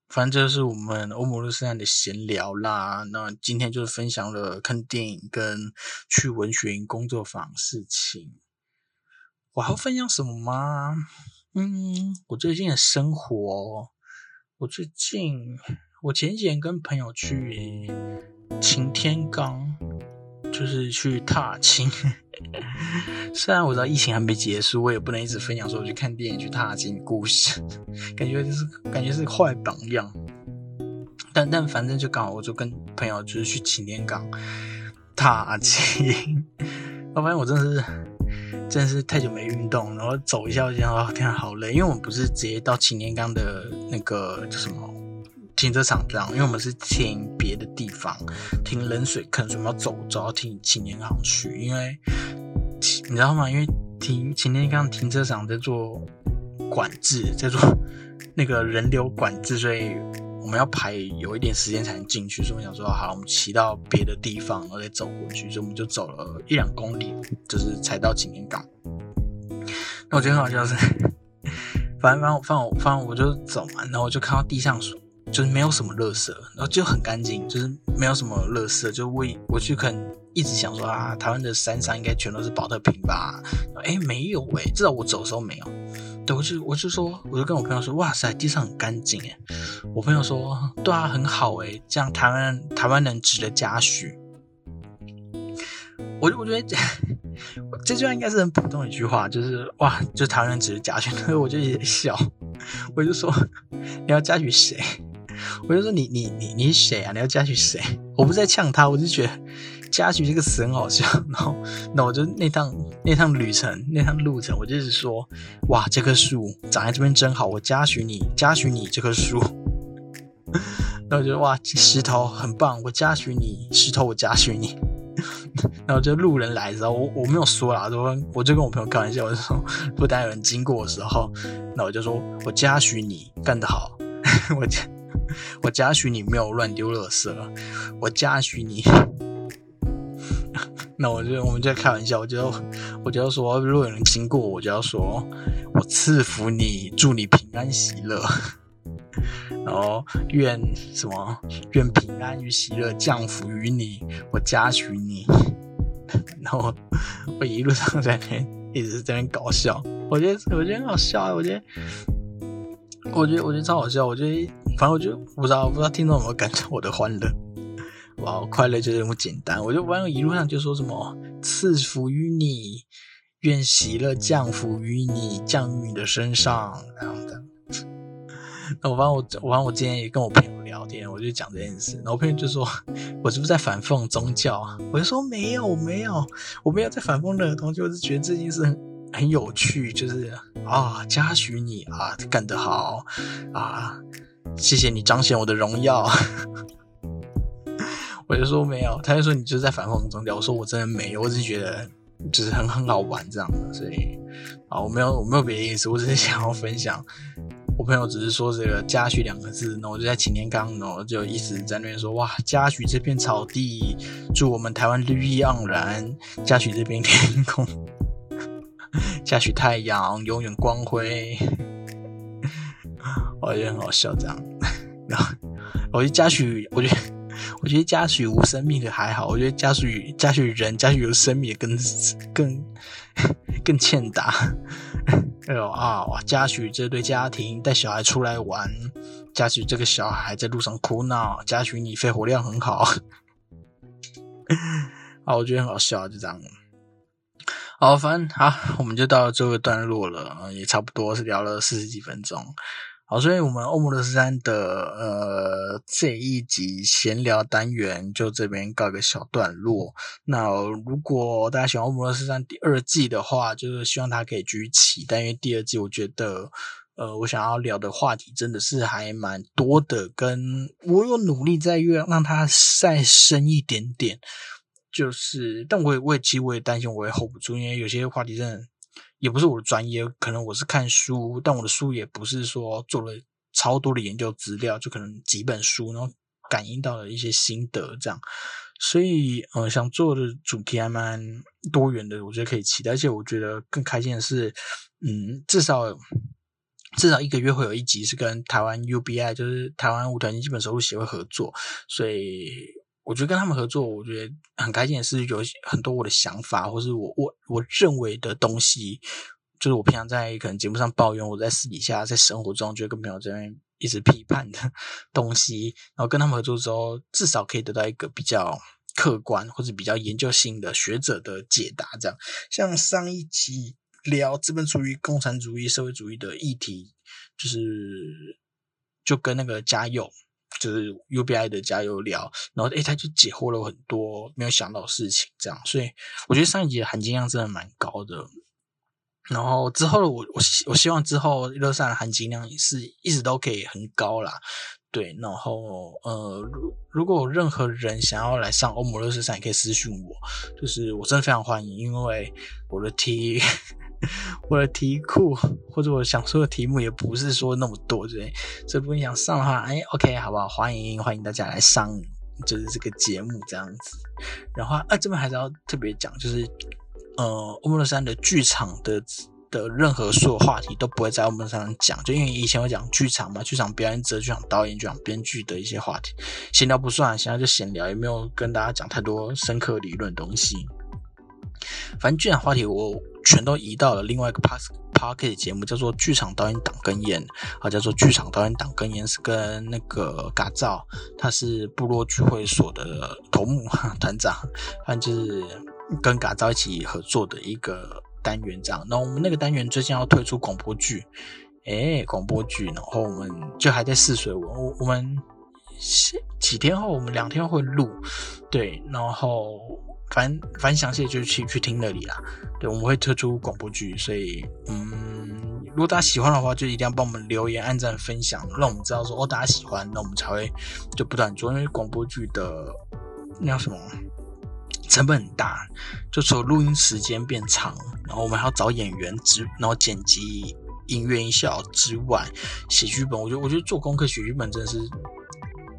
反正就是我们欧姆路斯坦的闲聊啦。那今天就是分享了看电影跟去文学营工作坊事情。我还要分享什么吗？嗯，我最近的生活。我最近，我前几天跟朋友去擎天岗。就是去踏青，虽然我知道疫情还没结束，我也不能一直分享说我去看电影、去踏青故事，感觉就是感觉是坏榜样。但但反正就刚好，我就跟朋友就是去擎天岗踏青。我发现我真的是真的是太久没运动，然后走一下，我觉得哦天啊好累，因为我们不是直接到擎天岗的那个叫什么？停车场这样，因为我们是停别的地方，停冷水坑，所以我们要走走到停擎天岗去。因为你知道吗？因为停擎天岗停车场在做管制，在做那个人流管制，所以我们要排有一点时间才能进去。所以我想说，好，我们骑到别的地方，然后再走过去。所以我们就走了一两公里，就是才到青年岗。那我觉得很好笑是，反正反正反正反正我就走嘛，然后我就看到地上说。就是没有什么垃圾，然后就很干净，就是没有什么垃圾。就我我去可能一直想说啊，台湾的山上应该全都是保特瓶吧？哎，没有哎，至少我走的时候没有。对，我就我就说，我就跟我朋友说，哇塞，地上很干净哎。我朋友说，对啊，很好哎，这样台湾台湾人值得嘉许。我我觉得这这句话应该是很普通的一句话，就是哇，就台湾人值得嘉许。我就也笑，我就说你要嘉许谁？我就说你你你你是谁啊？你要嘉许谁？我不是在呛他，我就觉得嘉许这个词很好笑。然后那我就那趟那趟旅程那趟路程，我就是说哇，这棵树长在这边真好，我嘉许你，嘉许你这棵树。然后我觉得哇，石头很棒，我嘉许你，石头我嘉许你。然后就路人来的时候，我我没有说啦，说我就跟我朋友开玩笑，我就说不但有人经过的时候，那我就说我嘉许你干得好，我嘉。我嘉许你没有乱丢垃圾，我嘉许你。那我就我们就在开玩笑，我就我就要说，如果有人经过，我就要说，我赐福你，祝你平安喜乐。然后愿什么？愿平安与喜乐降福于你，我嘉许你。然后我一路上在那一直在那搞笑，我觉得我觉得很好笑啊，我觉得我觉得我觉得超好笑，我觉得。反正我就不知道，不知道听众有没有感受我的欢乐。哇，快乐就是那么简单。我就反正一路上就说什么赐福于你，愿喜乐降福于你，降于你的身上这样的。那我反正我我反正我今天也跟我朋友聊天，我就讲这件事。然后我朋友就说，我是不是在反讽宗教啊？我就说没有没有，我没有在反讽任何东西，我是觉得这件事很很有趣，就是啊，嘉许你啊，干得好啊。谢谢你彰显我的荣耀，我就说没有，他就说你就是在反讽宗教。我说我真的没有，我只是觉得就是很很好玩这样的，所以啊，我没有我没有别的意思，我只是想要分享。我朋友只是说这个“嘉许”两个字，那我就在擎天刚，然后就一直在那边说哇，嘉许这片草地，祝我们台湾绿意盎然；嘉许这片天空，嘉许太阳永远光辉。我觉得很好笑，这样。然后，我觉得嘉许，我觉得，我觉得嘉许无生命的还好。我觉得嘉许，嘉许人，嘉许有生命的更更更欠打。哎呦啊！嘉许这对家庭带小孩出来玩，嘉许这个小孩在路上哭闹，嘉许你肺活量很好。啊，我觉得很好笑，就这样。好，反正好，我们就到这个段落了，也差不多是聊了四十几分钟。好，所以我们欧姆勒斯山的呃这一集闲聊单元就这边告个小段落。那如果大家喜欢欧姆勒斯山第二季的话，就是希望大家可以举起。但，因为第二季我觉得呃我想要聊的话题真的是还蛮多的，跟我有努力在越让它再深一点点。就是，但我也我也其实我也担心我也 hold 不住，因为有些话题真的。也不是我的专业，可能我是看书，但我的书也不是说做了超多的研究资料，就可能几本书，然后感应到了一些心得这样，所以呃，想做的主题还蛮多元的，我觉得可以期待。而且我觉得更开心的是，嗯，至少至少一个月会有一集是跟台湾 UBI，就是台湾舞团基本收入协会合作，所以。我觉得跟他们合作，我觉得很开心的是有很多我的想法，或是我我我认为的东西，就是我平常在可能节目上抱怨，我在私底下在生活中就跟朋友这边一直批判的 东西，然后跟他们合作之后，至少可以得到一个比较客观或者比较研究性的学者的解答。这样，像上一集聊资本主义、共产主义、社会主义的议题，就是就跟那个嘉佑。就是 UBI 的加油聊，然后诶，他就解惑了很多没有想到的事情，这样，所以我觉得上一集的含金量真的蛮高的。然后之后的我，我希我希望之后乐善的含金量是一直都可以很高啦。对，然后呃，如如果有任何人想要来上欧姆乐视山，也可以私讯我，就是我真的非常欢迎，因为我的 T。我的题库或者我想说的题目也不是说那么多，对，所以如果你想上的话，哎，OK，好不好？欢迎欢迎大家来上，就是这个节目这样子。然后啊，这边还是要特别讲，就是呃，欧姆山的剧场的的任何所有话题都不会在欧姆勒山讲，就因为以前会讲剧场嘛，剧场表演者、剧场导演、剧场编剧的一些话题，闲聊不算，现在就闲聊，也没有跟大家讲太多深刻理论东西。反正剧场话题我全都移到了另外一个 p a s p a r k e t 节目，叫做《剧场导演党根烟》，啊，叫做《剧场导演党根烟》，是跟那个嘎造，他是部落聚会所的头目团长，反正就是跟嘎造一起合作的一个单元这样。那我们那个单元最近要推出广播剧，哎，广播剧，然后我们就还在试水文，我我们几天后，我们两天会录，对，然后。反反正详细就去去听那里啦。对，我们会推出广播剧，所以嗯，如果大家喜欢的话，就一定要帮我们留言、按赞、分享，让我们知道说哦，大家喜欢，那我们才会就不断做。因为广播剧的那叫什么成本很大，就除了录音时间变长，然后我们还要找演员之，然后剪辑音乐音效之外，写剧本，我觉得我觉得做功课写剧本真的是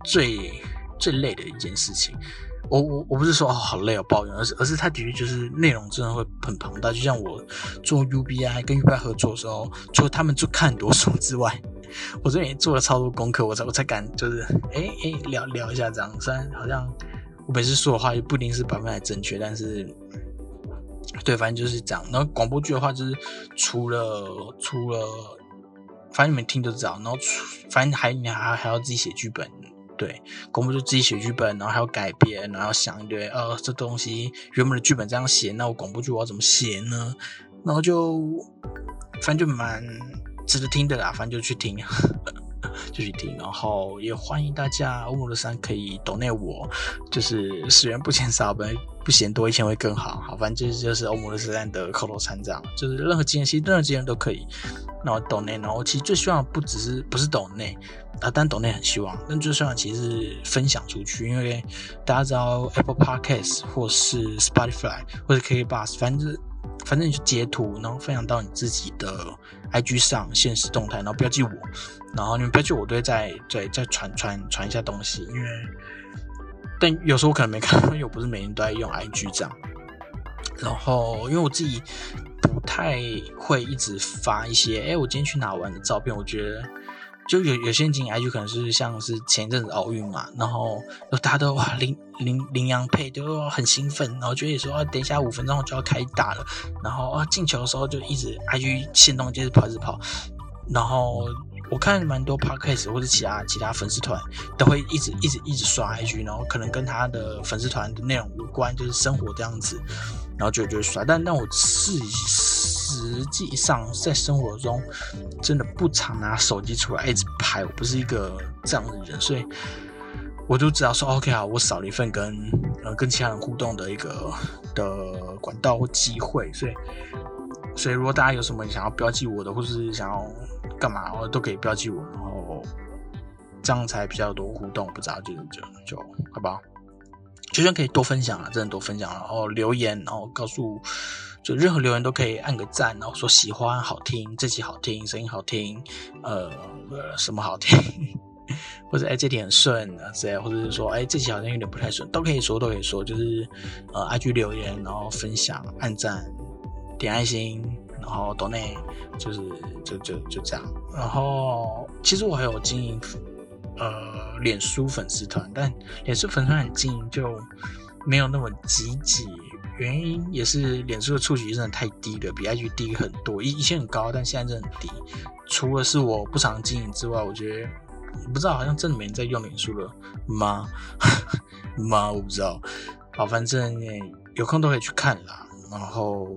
最最累的一件事情。我我我不是说哦好累哦抱怨，而是而是他的确就是内容真的会很庞大，就像我做 UBI 跟 UBI 合作的时候，除了他们就看很多书之外，我这边也做了超多功课，我才我才敢就是哎哎聊聊一下这样，虽然好像我每次说的话也不一定是百分百正确，但是对，反正就是这样。然后广播剧的话，就是除了除了，反正你们听就知道，然后反正还你还还要自己写剧本。对，广播就自己写剧本，然后还要改编，然后想一堆，呃，这东西原本的剧本这样写，那我广播剧我要怎么写呢？然后就反正就蛮值得听的啦，反正就去听，就去听。然后也欢迎大家欧姆的山可以 donate 我，就是十元不嫌少，不不嫌多，一千会更好。好，反正就是就是欧姆的山的口头禅这样，就是任何经验，其实任何经验都可以。然后 donate，然后其实最希望不只是不是 donate。啊，但懂内很希望，但最希望其实是分享出去，因为大家知道 Apple Podcast 或是 Spotify 或者 k Bus，反正就是反正你就截图，然后分享到你自己的 IG 上现实动态，然后标记我，然后你们标记我我都会再再再传传传一下东西，因为但有时候我可能没看，因为我不是每天都在用 IG 这样，然后因为我自己不太会一直发一些，哎，我今天去哪玩的照片，我觉得。就有有些人进 IG 可能是像是前一阵子奥运嘛，然后大家都哇羚羚羚羊配都很兴奋，然后觉得说啊等一下五分钟就要开打了，然后啊进球的时候就一直 IG 线动接着跑一直跑，然后我看蛮多 Podcast 或者其他其他粉丝团都会一直一直一直刷 IG，然后可能跟他的粉丝团的内容无关，就是生活这样子，然后就就刷。但但我试一试实际上在生活中真的不常拿手机出来一直拍，我不是一个这样的人，所以我就知道说 OK 啊，我少了一份跟呃跟其他人互动的一个的管道或机会，所以所以如果大家有什么想要标记我的，或是想要干嘛，我都可以标记我，然后这样才比较多互动。不知道就就就好不好？学生可以多分享啊，真的多分享，然后留言，然后告诉，就任何留言都可以按个赞，然后说喜欢、好听，这期好听，声音好听，呃，什么好听，或者哎这题很顺啊之类，或者是说哎这期好像有点不太顺，都可以说，都可以说，就是呃 IG 留言，然后分享、按赞、点爱心，然后抖内，就是就就就这样，然后其实我还有经营。呃，脸书粉丝团，但脸书粉丝团很近，就没有那么积极。原因也是脸书的触及真的太低了，比 IG 低很多。以以前很高，但现在真的很低。除了是我不常经营之外，我觉得不知道好像真的没人在用脸书了吗？吗？我不知道。好，反正有空都可以去看啦。然后，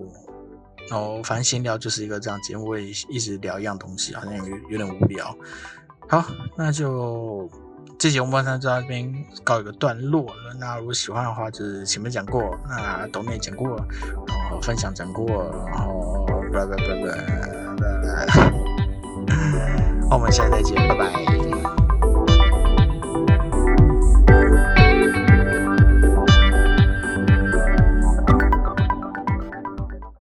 然后反正闲聊就是一个这样节目，会一直聊一样东西，好像有有点无聊。好，那就这节我们就到这边告一个段落了。那如果喜欢的话，就是前面讲过，那抖音讲过，然后分享讲过，然后拜拜拜拜拜拜，我们下次再见，拜拜。